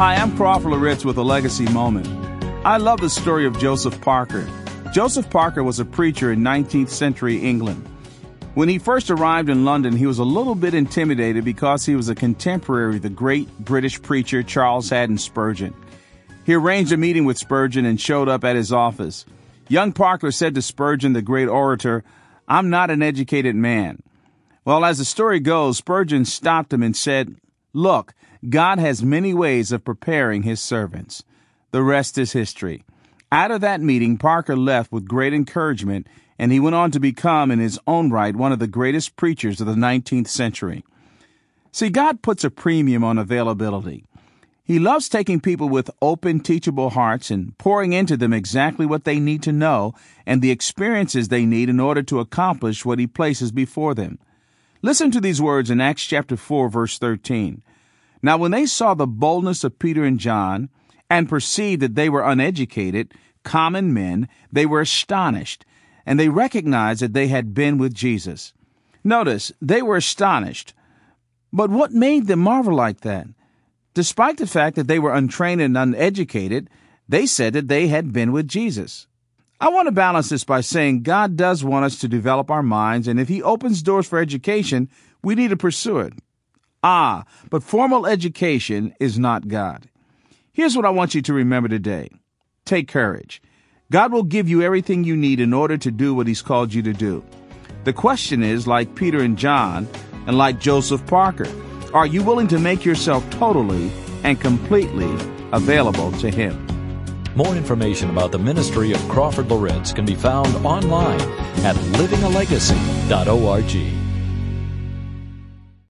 Hi, I'm Crawford Loritts with a legacy moment. I love the story of Joseph Parker. Joseph Parker was a preacher in 19th century England. When he first arrived in London, he was a little bit intimidated because he was a contemporary of the great British preacher Charles Haddon Spurgeon. He arranged a meeting with Spurgeon and showed up at his office. Young Parker said to Spurgeon, the great orator, I'm not an educated man. Well, as the story goes, Spurgeon stopped him and said, Look, God has many ways of preparing his servants. The rest is history. Out of that meeting, Parker left with great encouragement, and he went on to become, in his own right, one of the greatest preachers of the 19th century. See, God puts a premium on availability. He loves taking people with open, teachable hearts and pouring into them exactly what they need to know and the experiences they need in order to accomplish what He places before them. Listen to these words in Acts chapter 4, verse 13. Now, when they saw the boldness of Peter and John, and perceived that they were uneducated, common men, they were astonished, and they recognized that they had been with Jesus. Notice, they were astonished. But what made them marvel like that? Despite the fact that they were untrained and uneducated, they said that they had been with Jesus. I want to balance this by saying God does want us to develop our minds, and if He opens doors for education, we need to pursue it. Ah, but formal education is not God. Here's what I want you to remember today take courage. God will give you everything you need in order to do what He's called you to do. The question is like Peter and John, and like Joseph Parker, are you willing to make yourself totally and completely available to Him? More information about the ministry of Crawford Loritts can be found online at livingalegacy.org.